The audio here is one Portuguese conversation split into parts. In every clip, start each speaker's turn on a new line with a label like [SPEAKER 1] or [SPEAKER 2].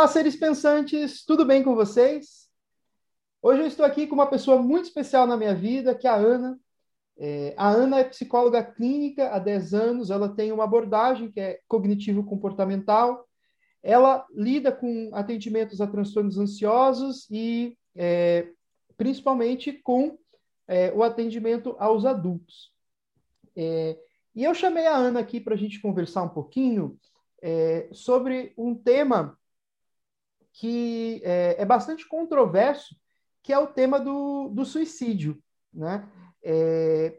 [SPEAKER 1] Olá, seres pensantes, tudo bem com vocês? Hoje eu estou aqui com uma pessoa muito especial na minha vida, que é a Ana. É, a Ana é psicóloga clínica há 10 anos, ela tem uma abordagem que é cognitivo-comportamental. Ela lida com atendimentos a transtornos ansiosos e é, principalmente com é, o atendimento aos adultos. É, e eu chamei a Ana aqui para a gente conversar um pouquinho é, sobre um tema que é, é, bastante controverso, que é o tema do, do suicídio. Né? É,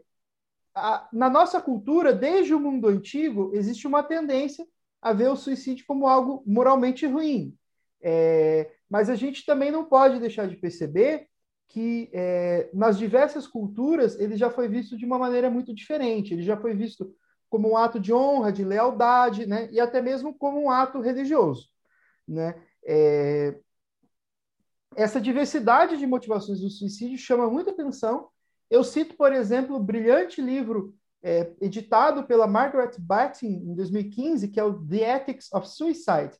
[SPEAKER 1] a, na nossa cultura, desde o mundo antigo, existe uma tendência a ver o suicídio como algo moralmente ruim. É, mas a gente também não pode deixar de perceber que é, nas diversas culturas ele já foi visto de uma maneira muito diferente. Ele já foi visto como um ato de honra, de lealdade, né? e até mesmo como um ato religioso. Né? É... Essa diversidade de motivações do suicídio chama muita atenção. Eu cito, por exemplo, o brilhante livro é, editado pela Margaret Battin em 2015, que é o The Ethics of Suicide,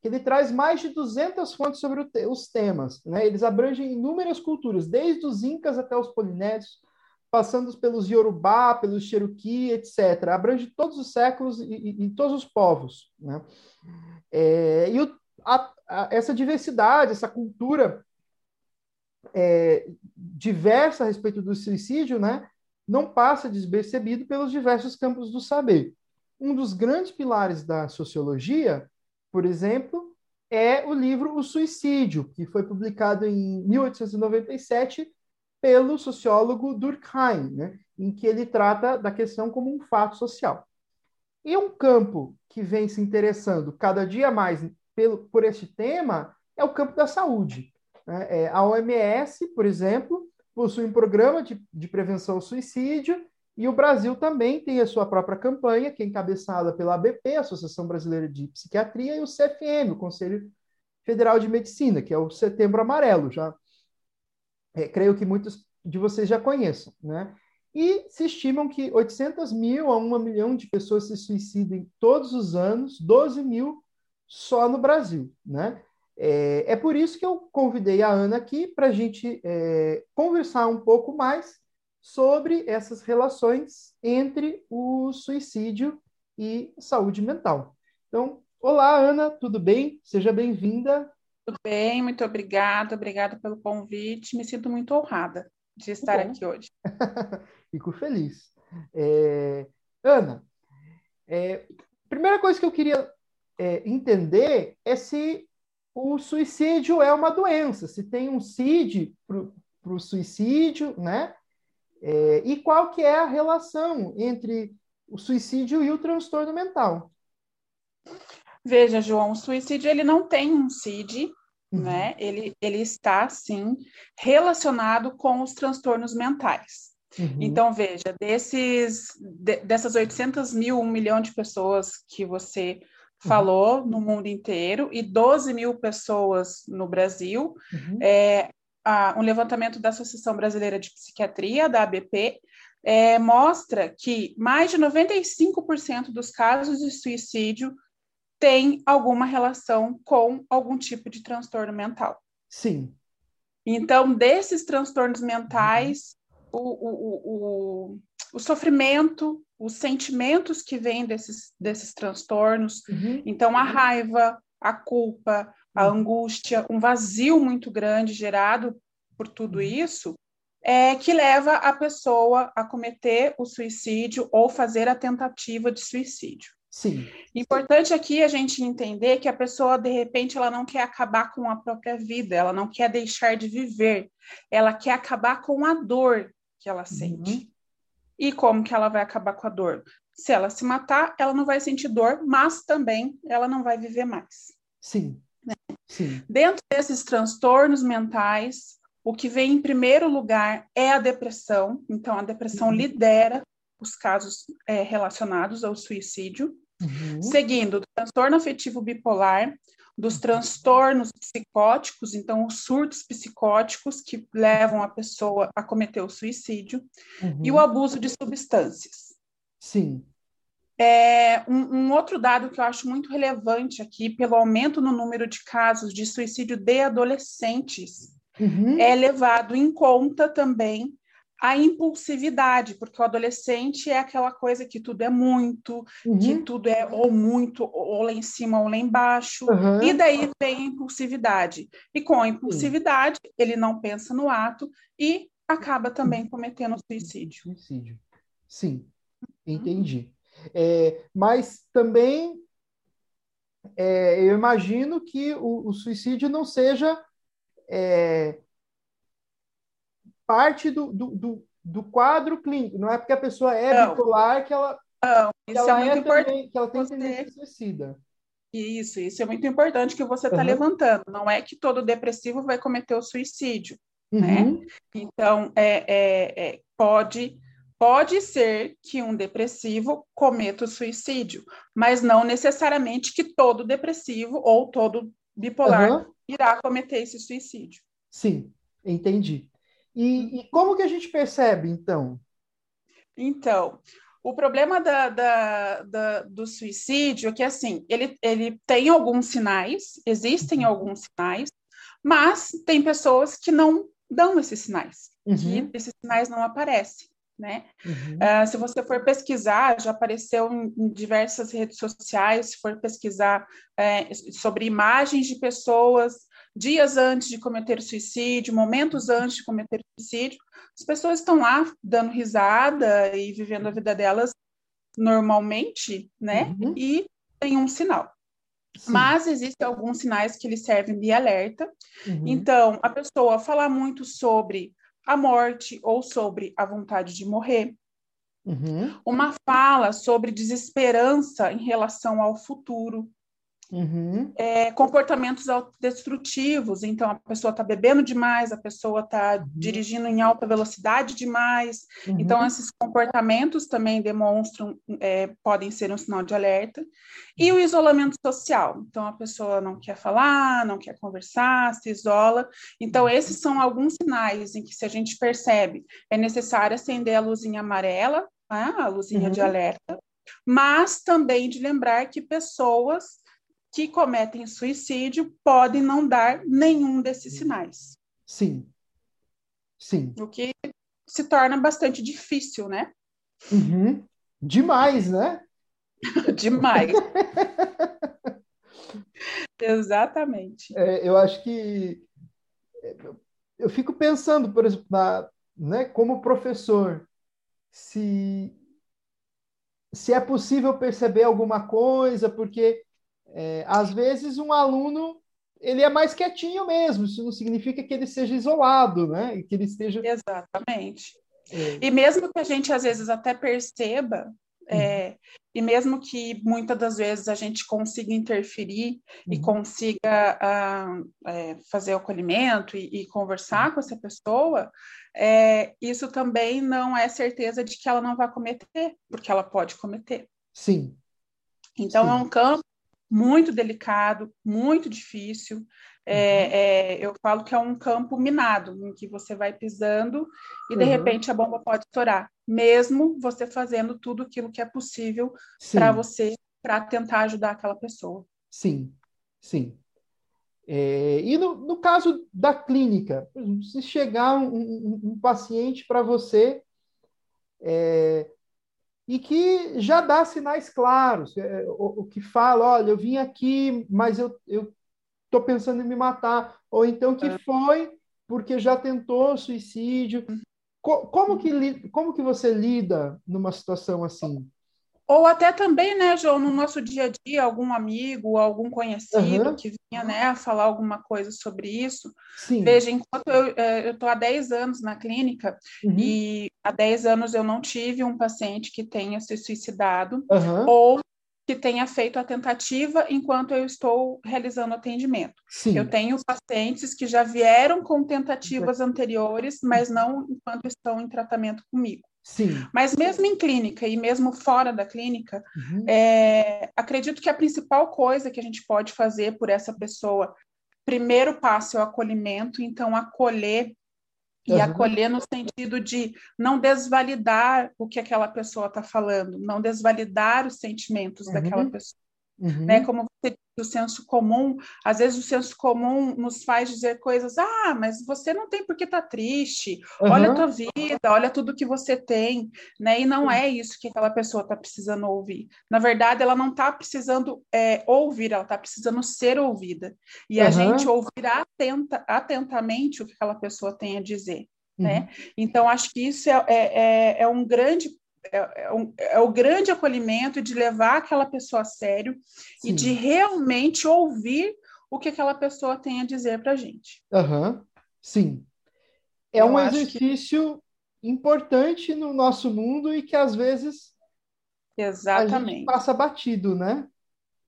[SPEAKER 1] que ele traz mais de 200 fontes sobre te os temas. Né? Eles abrangem inúmeras culturas, desde os incas até os polinésios, passando pelos Yorubá, pelos Cherokee, etc. Abrange todos os séculos e, e, e todos os povos. Né? É, e o, a, a, essa diversidade, essa cultura é, diversa a respeito do suicídio, né, não passa despercebido pelos diversos campos do saber. Um dos grandes pilares da sociologia por exemplo, é o livro O Suicídio, que foi publicado em 1897 pelo sociólogo Durkheim, né, em que ele trata da questão como um fato social. E um campo que vem se interessando cada dia mais pelo, por este tema é o campo da saúde. Né? É, a OMS, por exemplo, possui um programa de, de prevenção ao suicídio e o Brasil também tem a sua própria campanha, que é encabeçada pela ABP, Associação Brasileira de Psiquiatria, e o CFM, o Conselho Federal de Medicina, que é o Setembro Amarelo. Já é, creio que muitos de vocês já conheçam, né? E se estimam que 800 mil a 1 milhão de pessoas se suicidem todos os anos, 12 mil só no Brasil, né? É, é por isso que eu convidei a Ana aqui para a gente é, conversar um pouco mais sobre essas relações entre o suicídio e saúde mental. Então, olá, Ana, tudo bem? Seja bem-vinda.
[SPEAKER 2] Tudo bem, muito obrigada, obrigada pelo convite. Me sinto muito honrada de estar aqui hoje.
[SPEAKER 1] Fico feliz. É... Ana, é... primeira coisa que eu queria é, entender é se o suicídio é uma doença, se tem um CID para o suicídio, né? É, e qual que é a relação entre o suicídio e o transtorno mental?
[SPEAKER 2] Veja, João, o suicídio ele não tem um CID, uhum. né? Ele, ele está, sim, relacionado com os transtornos mentais. Uhum. Então, veja, desses, de, dessas 800 mil, um milhão de pessoas que você falou uhum. no mundo inteiro e 12 mil pessoas no Brasil, uhum. é, a, um levantamento da Associação Brasileira de Psiquiatria, da ABP, é, mostra que mais de 95% dos casos de suicídio tem alguma relação com algum tipo de transtorno mental.
[SPEAKER 1] Sim.
[SPEAKER 2] Então, desses transtornos mentais, o, o, o, o, sofrimento, os sentimentos que vêm desses, desses transtornos, uhum. então a raiva, a culpa, a uhum. angústia, um vazio muito grande gerado por tudo uhum. isso, é que leva a pessoa a cometer o suicídio ou fazer a tentativa de suicídio.
[SPEAKER 1] Sim.
[SPEAKER 2] Importante aqui a gente entender que a pessoa, de repente, ela não quer acabar com a própria vida, ela não quer deixar de viver, ela quer acabar com a dor que ela sente. Uhum. E como que ela vai acabar com a dor? Se ela se matar, ela não vai sentir dor, mas também ela não vai viver mais.
[SPEAKER 1] Sim.
[SPEAKER 2] Né? Sim. Dentro desses transtornos mentais, o que vem em primeiro lugar é a depressão. Então, a depressão uhum. lidera os casos é, relacionados ao suicídio. Uhum. Seguindo, do transtorno afetivo bipolar, dos uhum. transtornos psicóticos, então os surtos psicóticos que levam a pessoa a cometer o suicídio, uhum. e o abuso de substâncias.
[SPEAKER 1] Sim.
[SPEAKER 2] É, um, um, outro dado que eu acho muito relevante aqui, pelo aumento no número de casos de suicídio de adolescentes, uhum. é levado em conta também a impulsividade, porque o adolescente é aquela coisa que tudo é muito, uhum. que tudo é ou muito, ou lá em cima ou lá embaixo, uhum. e daí vem a impulsividade. E com a impulsividade, Sim. ele não pensa no ato e acaba também cometendo suicídio.
[SPEAKER 1] Suicídio. Sim, entendi. É, mas também é, eu imagino que o, o suicídio não seja é, parte do, do, do, do, quadro clínico. Não é porque a pessoa é não. bipolar que ela,
[SPEAKER 2] não, que ela, é, é também,
[SPEAKER 1] que ela tem você... tendência suicida.
[SPEAKER 2] Isso, isso é muito importante que você está uhum. levantando. Não é que todo depressivo vai cometer o suicídio, né? uhum. né? Então, é, é, é, pode, pode ser que um depressivo cometa o suicídio, mas não necessariamente que todo depressivo ou todo bipolar uhum. irá cometer esse suicídio.
[SPEAKER 1] Sim, entendi. E, e, como que a gente percebe, então?
[SPEAKER 2] Então, o problema da, da, da, do suicídio é que, assim, ele, ele tem alguns sinais, existem uhum. alguns sinais, mas tem pessoas que não dão esses sinais, uhum. que esses sinais não aparecem. Né? Uhum. Uh, se você for pesquisar, já apareceu em, em diversas redes sociais, se for pesquisar é, sobre imagens de pessoas dias antes de cometer suicídio, momentos antes de cometer suicídio, as pessoas estão lá dando risada e vivendo a vida delas normalmente, né? Uhum. E tem um sinal. Sim. Mas existem alguns sinais que eles servem de alerta. Uhum. Então, a pessoa falar muito sobre a morte ou sobre a vontade de morrer. Uhum. Uma fala sobre desesperança em relação ao futuro. Uhum. É, comportamentos autodestrutivos, então a pessoa está bebendo demais, a pessoa está uhum. dirigindo em alta velocidade demais, uhum. então esses comportamentos também demonstram, é, podem ser um sinal de alerta, e o isolamento social, então a pessoa não quer falar, não quer conversar, se isola, então esses são alguns sinais em que se a gente percebe, é necessário acender a luzinha amarela, né, a luzinha de uhum. alerta, mas também de lembrar que pessoas que cometem suicídio podem não dar nenhum desses sinais.
[SPEAKER 1] Sim. Sim.
[SPEAKER 2] O que se torna bastante difícil, né?
[SPEAKER 1] Uhum. Demais, né?
[SPEAKER 2] Demais. Exatamente.
[SPEAKER 1] É, eu acho que eu fico pensando, por exemplo, na, né, como professor, se se é possível perceber alguma coisa, porque é, às vezes um aluno ele é mais quietinho mesmo, isso não significa que ele seja isolado, né? E que ele esteja.
[SPEAKER 2] Exatamente. É. E mesmo que a gente às vezes até perceba, é, uhum. e mesmo que muitas das vezes a gente consiga interferir uhum. e consiga uh, é, fazer o acolhimento e, e conversar uhum. com essa pessoa, é, isso também não é certeza de que ela não vai cometer, porque ela pode cometer.
[SPEAKER 1] Sim.
[SPEAKER 2] Então, Sim. é um campo muito delicado, muito difícil. É, uhum. É, eu falo que é um campo minado, em que você vai pisando e de uhum. repente a bomba pode estourar, mesmo você fazendo tudo aquilo que é possível para você, para tentar ajudar aquela pessoa.
[SPEAKER 1] Sim, sim. É, e no, no, caso da clínica, se chegar um, um, um paciente para você é, e que já dá sinais claros, é, o, o, que fala, olha, eu vim aqui, mas eu estou pensando em me matar, ou então que é. foi porque já tentou suicídio. Uhum. Co como, que, como que você lida numa situação assim?
[SPEAKER 2] Ou até também, né, João, no nosso dia a dia, algum amigo, algum conhecido uhum. que vinha, né, falar alguma coisa sobre isso. Sim. Veja, enquanto eu é, estou há 10 anos na clínica uhum. e há 10 anos eu não tive um paciente que tenha se suicidado uhum. ou que tenha feito a tentativa enquanto eu estou realizando atendimento. Sim. Eu tenho pacientes que já vieram com tentativas anteriores, mas não enquanto estão em tratamento comigo.
[SPEAKER 1] Sim.
[SPEAKER 2] Mas mesmo em clínica e mesmo fora da clínica, uhum. é, acredito que a principal coisa que a gente pode fazer por essa pessoa, primeiro passo é o acolhimento, então acolher E uhum. acolher no sentido de não desvalidar o que aquela pessoa está falando, não desvalidar os sentimentos uhum. daquela pessoa. Uhum. Né? Como você o senso comum, às vezes o senso comum nos faz dizer coisas, ah, mas você não tem por que estar tá triste, uhum. olha a tua vida, olha tudo que você tem, né? E não é isso que aquela pessoa está precisando ouvir. Na verdade, ela não está precisando é, ouvir, ela está precisando ser ouvida. E uhum. a gente ouvir atenta, atentamente o que aquela pessoa tem a dizer. Né? Uhum. Então, acho que isso é, é, é, é um grande é, é, um, é, o grande acolhimento de levar aquela pessoa a sério Sim. e de realmente ouvir o que aquela pessoa tem a dizer para a gente.
[SPEAKER 1] Uhum. Sim. É Eu um exercício que... importante no nosso mundo e que às vezes
[SPEAKER 2] Exatamente. a
[SPEAKER 1] gente passa batido, né?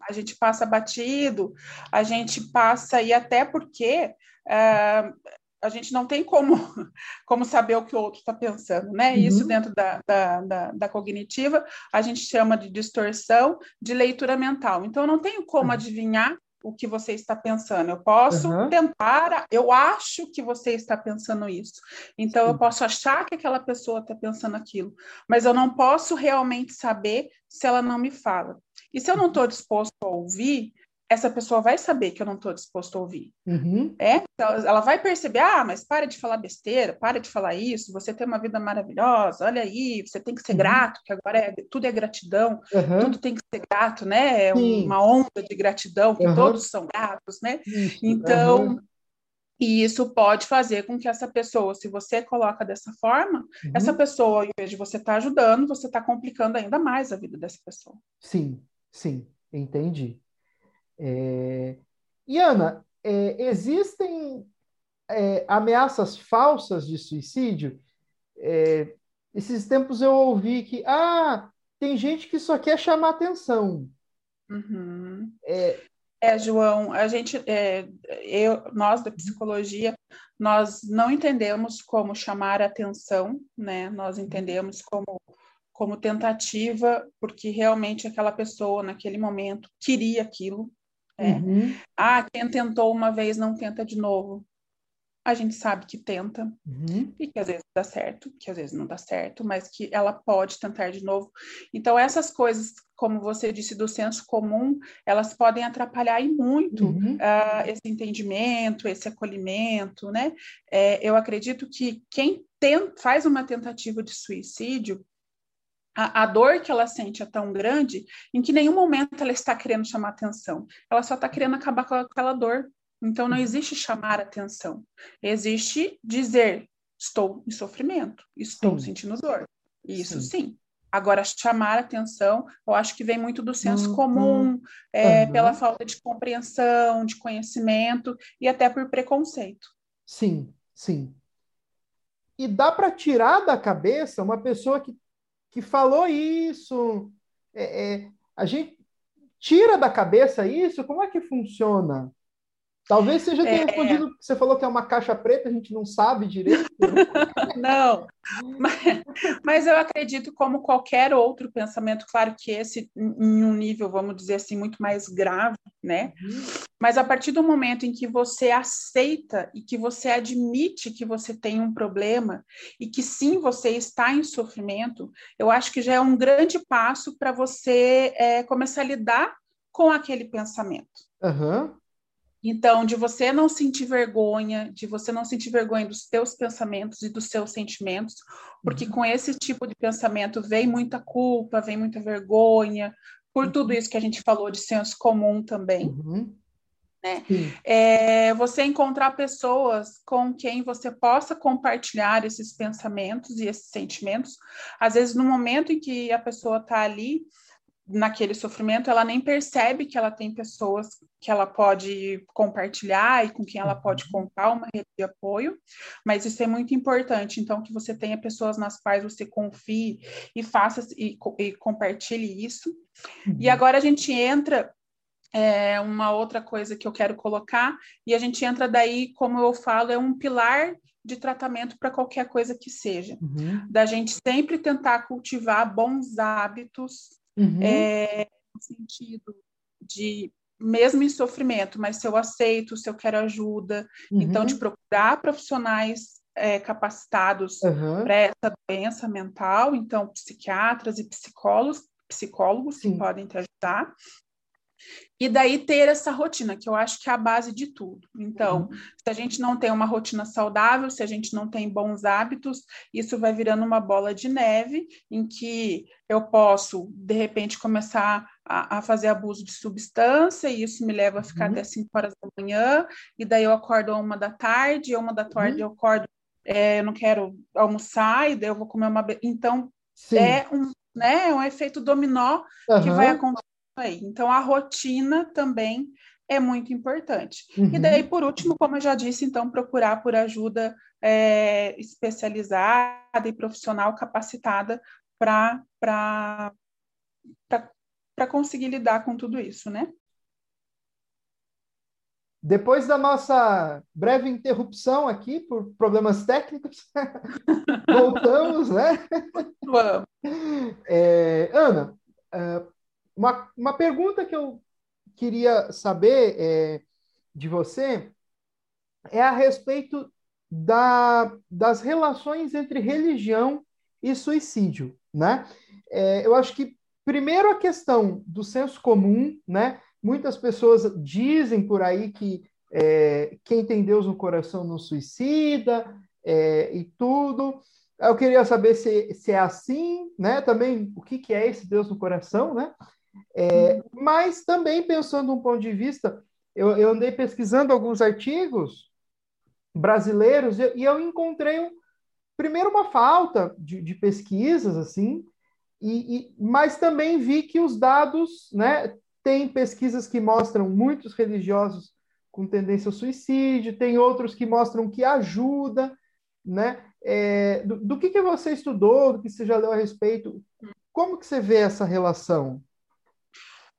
[SPEAKER 2] A gente passa batido, a gente passa, e até porque uh, a gente não tem como, como saber o que o outro está pensando, né? Uhum. Isso dentro da, da, da, da, cognitiva a gente chama de distorção de leitura mental. Então, eu não tenho como uhum. adivinhar o que você está pensando. Eu posso uhum. tentar, eu acho que você está pensando isso. Então, Sim. eu posso achar que aquela pessoa está pensando aquilo, mas eu não posso realmente saber se ela não me fala. E se eu não estou disposto a ouvir, essa pessoa vai saber que eu não estou disposto a ouvir. Uhum. É? Ela vai perceber, ah, mas para de falar besteira, para de falar isso, você tem uma vida maravilhosa, olha aí, você tem que ser uhum. grato, que agora é, tudo é gratidão, uhum. tudo tem que ser grato, né? É Sim. uma onda de gratidão, que todos são gratos, né? Isso. Então, e isso pode fazer com que essa pessoa, se você coloca dessa forma, uhum. essa pessoa, em vez de você estar tá ajudando, você está complicando ainda mais a vida dessa pessoa.
[SPEAKER 1] Sim, sim, entendi. É... E, Ana, é, existem é, ameaças falsas de suicídio? É, esses tempos eu ouvi que, ah, tem gente que só quer chamar atenção.
[SPEAKER 2] Uhum. É, é, João, a gente, é, eu, nós da psicologia, nós não entendemos como chamar atenção, né? Nós entendemos como como tentativa, porque realmente aquela pessoa naquele momento queria aquilo, é. Uhum. Ah, quem tentou uma vez não tenta de novo. A gente sabe que tenta uhum. e que às vezes dá certo, que às vezes não dá certo, mas que ela pode tentar de novo. Então, essas coisas, como você disse, do senso comum, elas podem atrapalhar e muito uhum. uh, esse entendimento, esse acolhimento, né? É, eu acredito que quem tem, faz uma tentativa de suicídio, a, a, dor que ela sente é tão grande em que nenhum momento ela está querendo chamar atenção. Ela só está querendo acabar com aquela dor. Então não existe chamar atenção. Existe dizer estou em sofrimento, estou sim. sentindo dor. Isso sim. sim. Agora, chamar atenção, eu acho que vem muito do senso uhum. comum, é, uhum. pela falta de compreensão, de conhecimento e até por preconceito.
[SPEAKER 1] Sim, sim. E dá para tirar da cabeça uma pessoa que que falou isso. É, é, a gente tira da cabeça isso? Como é que funciona? Talvez você já tenha é... respondido, você falou que é uma caixa preta, a gente não sabe direito.
[SPEAKER 2] não, mas, mas, eu acredito como qualquer outro pensamento, claro que esse em um nível, vamos dizer assim, muito mais grave, né? Uhum. Mas a partir do momento em que você aceita e que você admite que você tem um problema e que sim, você está em sofrimento, eu acho que já é um grande passo para você é, começar a lidar com aquele pensamento. Uhum. Então, de você não sentir vergonha, de você não sentir vergonha dos seus pensamentos e dos seus sentimentos, porque uhum. com esse tipo de pensamento vem muita culpa, vem muita vergonha, por tudo uhum. isso que a gente falou de senso comum também. Uhum. Né? É, você encontrar pessoas com quem você possa compartilhar esses pensamentos e esses sentimentos. Às vezes, no momento em que a pessoa está ali, naquele sofrimento, ela nem percebe que ela tem pessoas que ela pode compartilhar e com quem ela pode uhum. contar uma rede de apoio, mas isso é muito importante, então que você tenha pessoas nas quais você confie e faça e, e compartilhe isso. Uhum. E agora a gente entra é, uma outra coisa que eu quero colocar, e a gente entra daí, como eu falo, é um pilar de tratamento para qualquer coisa que seja. Uhum. Da gente sempre tentar cultivar bons hábitos Uhum. É, no sentido de mesmo em sofrimento, mas se eu aceito, se eu quero ajuda, uhum. então de procurar profissionais é, capacitados uhum. para essa doença mental, então psiquiatras e psicólogos, psicólogos Sim. que podem te ajudar. E daí ter essa rotina, que eu acho que é a base de tudo. Então, uhum. se a gente não tem uma rotina saudável, se a gente não tem bons hábitos, isso vai virando uma bola de neve em que eu posso, de repente, começar a, a fazer abuso de substância, e isso me leva a ficar uhum. até 5 horas da manhã, e daí eu acordo a uma da tarde, e uma da tarde uhum. eu acordo, é, eu não quero almoçar, e daí eu vou comer uma. Então, Sim. é um, né, é um efeito dominó que vai acontecer aí. Então, a rotina também é muito importante. Uhum. E daí, por último, como eu já disse, então, procurar por ajuda é, especializada e profissional capacitada para conseguir lidar com tudo isso, né?
[SPEAKER 1] Depois da nossa breve interrupção aqui por problemas técnicos, voltamos, né? Vamos. É, Ana, é, uma, uma pergunta que eu queria saber é, de você é a respeito da, das relações entre religião e suicídio, né? É, eu acho que primeiro a questão do senso comum, né? Muitas pessoas dizem por aí que é, quem tem Deus no coração não suicida é, e tudo. Eu queria saber se, se é assim, né? Também o que, que é esse Deus no coração, né? É, mas também pensando um ponto de vista, eu, eu andei pesquisando alguns artigos brasileiros e, e eu encontrei um, primeiro uma falta de, de pesquisas assim, e, e, mas também vi que os dados, né, tem pesquisas que mostram muitos religiosos com tendência ao suicídio, tem outros que mostram que ajuda, né? É, do, do que, que você estudou, do que você já leu a respeito, como que você vê essa relação?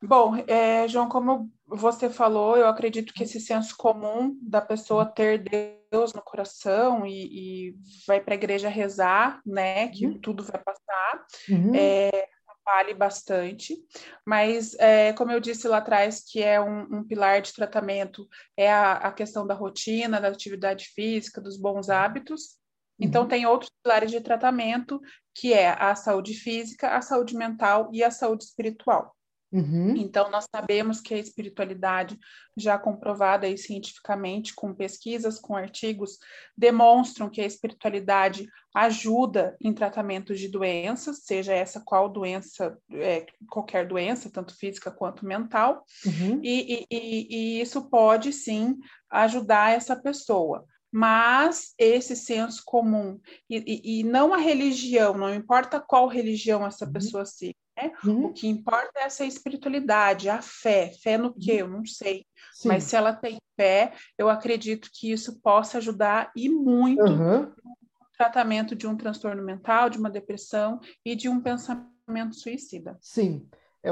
[SPEAKER 2] Bom, é, João, como você falou, eu acredito que esse senso comum da pessoa ter Deus no coração e, e vai para a igreja rezar, né, que uhum. tudo vai passar, uhum. é, vale bastante, mas é, como eu disse lá atrás, que é um, um pilar de tratamento, é a, a, questão da rotina, da atividade física, dos bons hábitos. Então, uhum. tem outros pilares de tratamento, que é a saúde física, a saúde mental e a saúde espiritual. Uhum. Então, nós sabemos que a espiritualidade, já comprovada aí cientificamente, com pesquisas, com artigos, demonstram que a espiritualidade ajuda em tratamentos de doenças, seja essa qual doença, é, qualquer doença, tanto física quanto mental, uhum. e, e, e isso pode sim ajudar essa pessoa mas esse senso comum e, e, e, não a religião, não importa qual religião essa uhum. pessoa siga, né? Uhum. O que importa é essa espiritualidade, a fé. Fé no quê? Eu não sei. Sim. Mas se ela tem fé, eu acredito que isso possa ajudar e muito uhum. no tratamento de um transtorno mental, de uma depressão e de um pensamento suicida.
[SPEAKER 1] Sim. É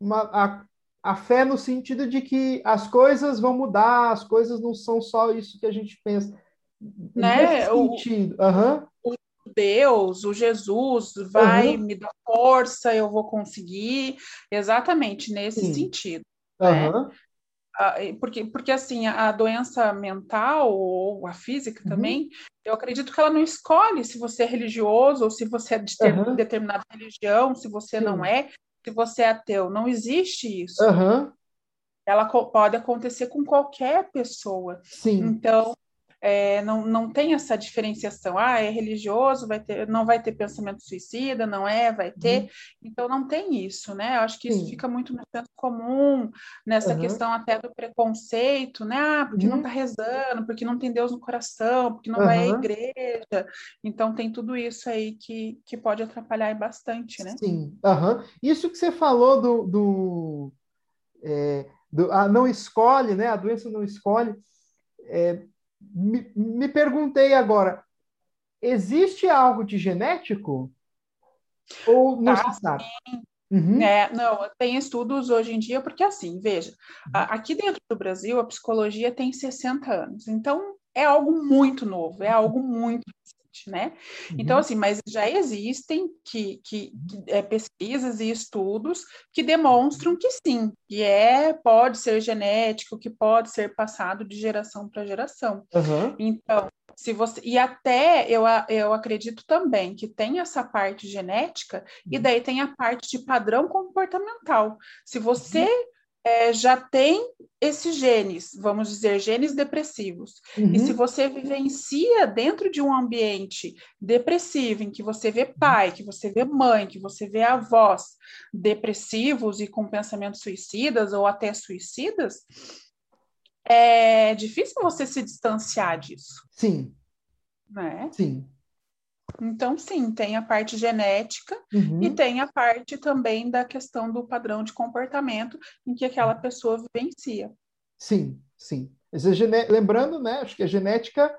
[SPEAKER 1] uma, a, a fé no sentido de que as coisas vão mudar, as coisas não são só isso que a gente pensa.
[SPEAKER 2] Né? Nesse sentido. O, uhum. o Deus, o Jesus vai uhum. me dar força, eu vou conseguir, exatamente nesse Sim. sentido. Uhum. Né? Porque, porque assim, a doença mental ou a física uhum. também, eu acredito que ela não escolhe se você é religioso ou se você é de ter determinada religião, se você Sim. não é, se você é ateu. Não existe isso. Ela pode acontecer com qualquer pessoa. Sim. Então, é, não, não tem essa diferenciação, ah, é religioso, vai ter, não vai ter pensamento suicida, não é, vai ter, uhum. então não tem isso, né? Eu acho que Sim. isso fica muito no senso comum, nessa uhum. questão até do preconceito, né? Ah, porque uhum. não tá rezando, porque não tem Deus no coração, porque não vai à igreja, então tem tudo isso aí que, que pode atrapalhar bastante, né?
[SPEAKER 1] Sim, isso que você falou do, do, é, do a não escolhe, né? A doença não escolhe, é, me, me perguntei agora, existe algo de genético? Ou não ah, se sabe?
[SPEAKER 2] Uhum. É, não, tem estudos hoje em dia, porque assim, veja, uhum. aqui dentro do Brasil a psicologia tem 60 anos, então é algo muito novo, é algo muito né? Uhum. Então, assim, mas já existem que, que, que é, pesquisas e estudos que demonstram que sim, que é, pode ser genético, que pode ser passado de geração para geração. Uhum. Então, Se você e até eu, eu acredito também que tem essa parte genética e uhum. daí tem a parte de padrão comportamental. Se você uhum é, já tem esses genes, vamos dizer, genes depressivos. Uhum. E se você vivencia dentro de um ambiente depressivo, em que você vê pai, que você vê mãe, que você vê avós depressivos e com pensamentos suicidas ou até suicidas, é difícil você se distanciar disso.
[SPEAKER 1] Sim.
[SPEAKER 2] Né?
[SPEAKER 1] Sim.
[SPEAKER 2] Então, sim, tem a parte genética uhum. e tem a parte também da questão do padrão de comportamento em que aquela pessoa vivencia.
[SPEAKER 1] Sim, sim. Lembrando, né, acho que a genética,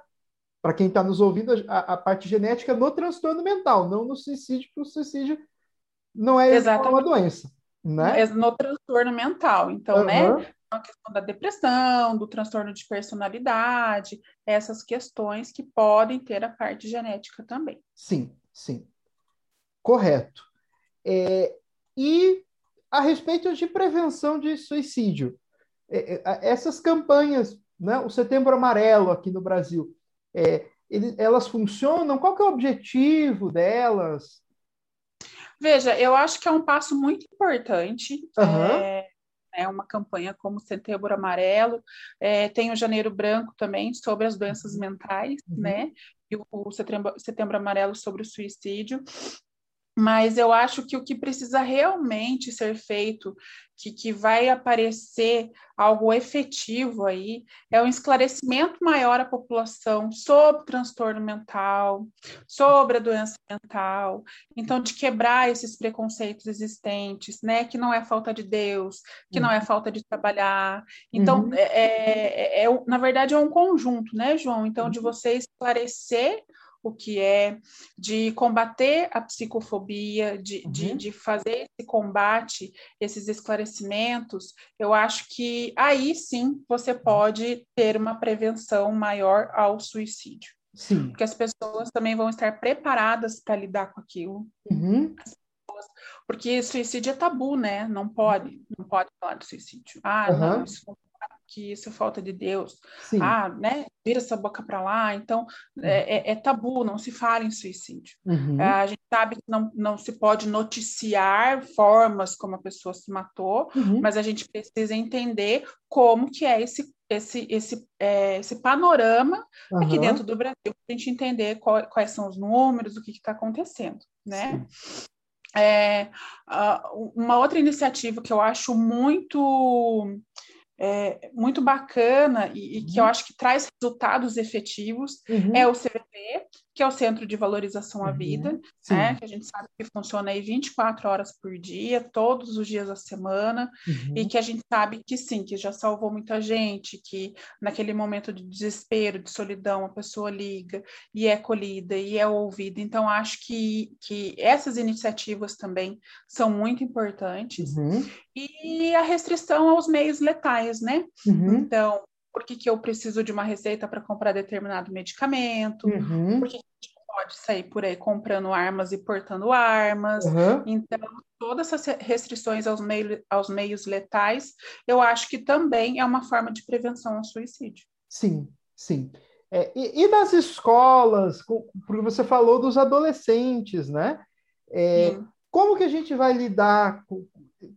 [SPEAKER 1] para quem está nos ouvindo, a, a, parte genética no transtorno mental, não no suicídio, porque o suicídio não é uma doença. Né?
[SPEAKER 2] É no transtorno mental. Então, uhum. né, a questão da depressão, do transtorno de personalidade, essas questões que podem ter a parte genética também.
[SPEAKER 1] Sim, sim. Correto. É, e a respeito de prevenção de suicídio, é, é, essas campanhas, né, o Setembro Amarelo aqui no Brasil, é, ele, elas funcionam? Qual é o objetivo delas?
[SPEAKER 2] Veja, eu acho que é um passo muito importante. Uhum né, uma campanha como Setembro Amarelo, é, tem o Janeiro Branco também sobre as doenças uhum. mentais, uhum. né, e o, o Setembro, Setembro Amarelo sobre o suicídio mas eu acho que o que precisa realmente ser feito, que, que vai aparecer algo efetivo aí, é um esclarecimento maior à população sobre o transtorno mental, sobre a doença mental, então de quebrar esses preconceitos existentes, né, que não é falta de Deus, que não é uhum. falta de trabalhar, então, uhum. é, é, é, na verdade é um conjunto, né, João, então de uhum. você esclarecer o que é, de combater a psicofobia, de, uhum. de, de, fazer esse combate, esses esclarecimentos, eu acho que aí sim você pode ter uma prevenção maior ao suicídio.
[SPEAKER 1] Sim.
[SPEAKER 2] Porque as pessoas também vão estar preparadas para lidar com aquilo.
[SPEAKER 1] Uhum.
[SPEAKER 2] Porque suicídio é tabu, né? Não pode, não pode falar de suicídio. Ah, uhum. não, isso não que isso é falta de Deus. Sim. Ah, né? Vira essa boca para lá. Então, é, é, é, tabu, não se fala em suicídio. Uhum. É, a gente sabe que não, não se pode noticiar formas como a pessoa se matou, uhum. mas a gente precisa entender como que é esse esse, esse, é, esse panorama uhum. aqui dentro do Brasil, para a gente entender qual, quais são os números, o que está acontecendo, né? É, uh, uma outra iniciativa que eu acho muito é, muito bacana e, e que eu uhum. acho que traz resultados efetivos uhum. é o CVP, que é o Centro de Valorização à uhum. Vida, né, que a gente sabe que funciona aí 24 horas por dia, todos os dias da semana, uhum. e que a gente sabe que sim, que já salvou muita gente, que naquele momento de desespero, de solidão, a pessoa liga e é colhida e é ouvida. Então, acho que, que essas iniciativas também são muito importantes. Uhum. E a restrição aos meios letais, né? Uhum. Então, por que, que eu preciso de uma receita para comprar determinado medicamento, uhum. por que, que a gente pode sair por aí comprando armas e portando armas. Uhum. Então, todas essas restrições aos, meio, aos meios letais, eu acho que também é uma forma de prevenção ao suicídio.
[SPEAKER 1] Sim, sim. É, e, e, nas escolas, porque você falou dos adolescentes, né? É, como que a gente vai lidar com,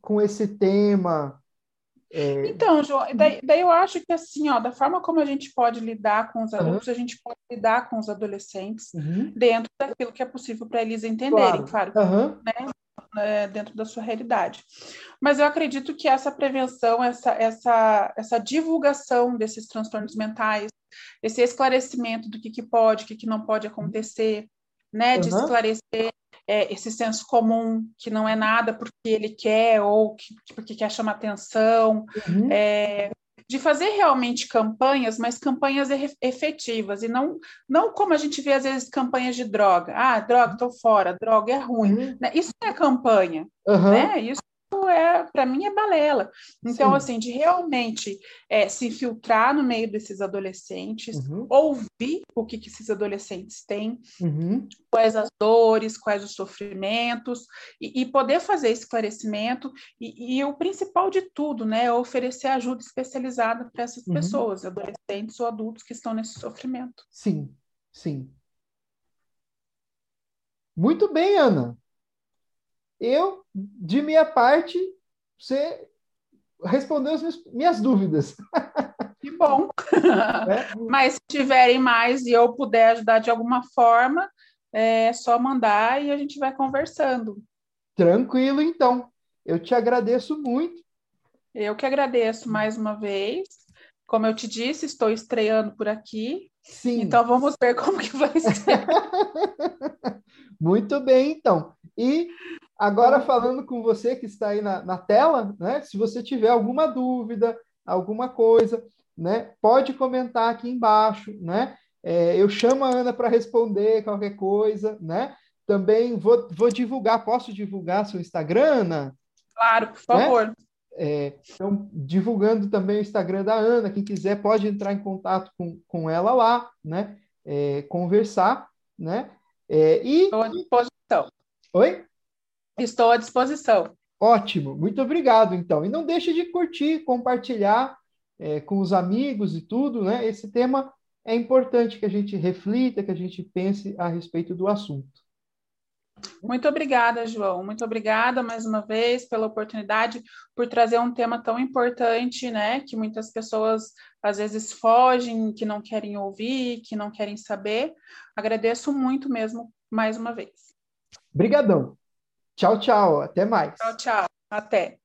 [SPEAKER 1] com esse tema?
[SPEAKER 2] É... Então, João, daí, daí, eu acho que assim, ó, da forma como a gente pode lidar com os adultos, uhum. a gente pode lidar com os adolescentes uhum. dentro daquilo que é possível para eles entenderem, claro, claro né? É, dentro da sua realidade. Mas eu acredito que essa prevenção, essa, essa, essa divulgação desses transtornos mentais, esse esclarecimento do que, que pode, o que, que não pode acontecer, né, de esclarecer é, esse senso comum que não é nada porque ele quer ou que, porque quer chamar atenção, uhum. é, de fazer realmente campanhas, mas campanhas efetivas e não não como a gente vê às vezes campanhas de droga. Ah, droga, estou fora, droga é ruim. Uhum. Né? Isso é campanha, uhum. né? Isso é, para mim, é balela. Então, Sim. assim, de realmente é, se infiltrar no meio desses adolescentes, uhum. ouvir o que, que esses adolescentes têm, uhum. quais as dores, quais os sofrimentos, e, e poder fazer esclarecimento, e, e, o principal de tudo, né, é oferecer ajuda especializada para essas uhum. pessoas, adolescentes ou adultos que estão nesse sofrimento.
[SPEAKER 1] Sim, Sim. Muito bem, Ana. Eu, de minha parte, você respondeu as minhas, minhas dúvidas.
[SPEAKER 2] Que bom. É. Mas se tiverem mais e eu puder ajudar de alguma forma, é só mandar e a gente vai conversando.
[SPEAKER 1] Tranquilo, então. Eu te agradeço muito.
[SPEAKER 2] Eu que agradeço mais uma vez. Como eu te disse, estou estreando por aqui. Sim. Então vamos ver como que vai ser.
[SPEAKER 1] muito bem, então. E agora falando com você que está aí na, na tela, né? Se você tiver alguma dúvida, alguma coisa, né? Pode comentar aqui embaixo, né? É, eu chamo a Ana para responder qualquer coisa, né? Também vou, vou divulgar, posso divulgar seu Instagram, Ana?
[SPEAKER 2] Claro, por favor. Né?
[SPEAKER 1] É, então, divulgando também o Instagram da Ana, quem quiser pode entrar em contato com, com ela lá, né? É, conversar, né? É, e...
[SPEAKER 2] Estou à disposição.
[SPEAKER 1] Oi?
[SPEAKER 2] Estou à disposição.
[SPEAKER 1] Ótimo, muito obrigado, então. E não deixe de curtir, compartilhar é, com os amigos e tudo, né? Esse tema é importante que a gente reflita, que a gente pense a respeito do assunto.
[SPEAKER 2] Muito obrigada, João. Muito obrigada mais uma vez pela oportunidade, por trazer um tema tão importante, né? Que muitas pessoas às vezes fogem, que não querem ouvir, que não querem saber. Agradeço muito mesmo mais uma vez.
[SPEAKER 1] Obrigadão. Tchau, tchau. Até mais.
[SPEAKER 2] Tchau, tchau. Até.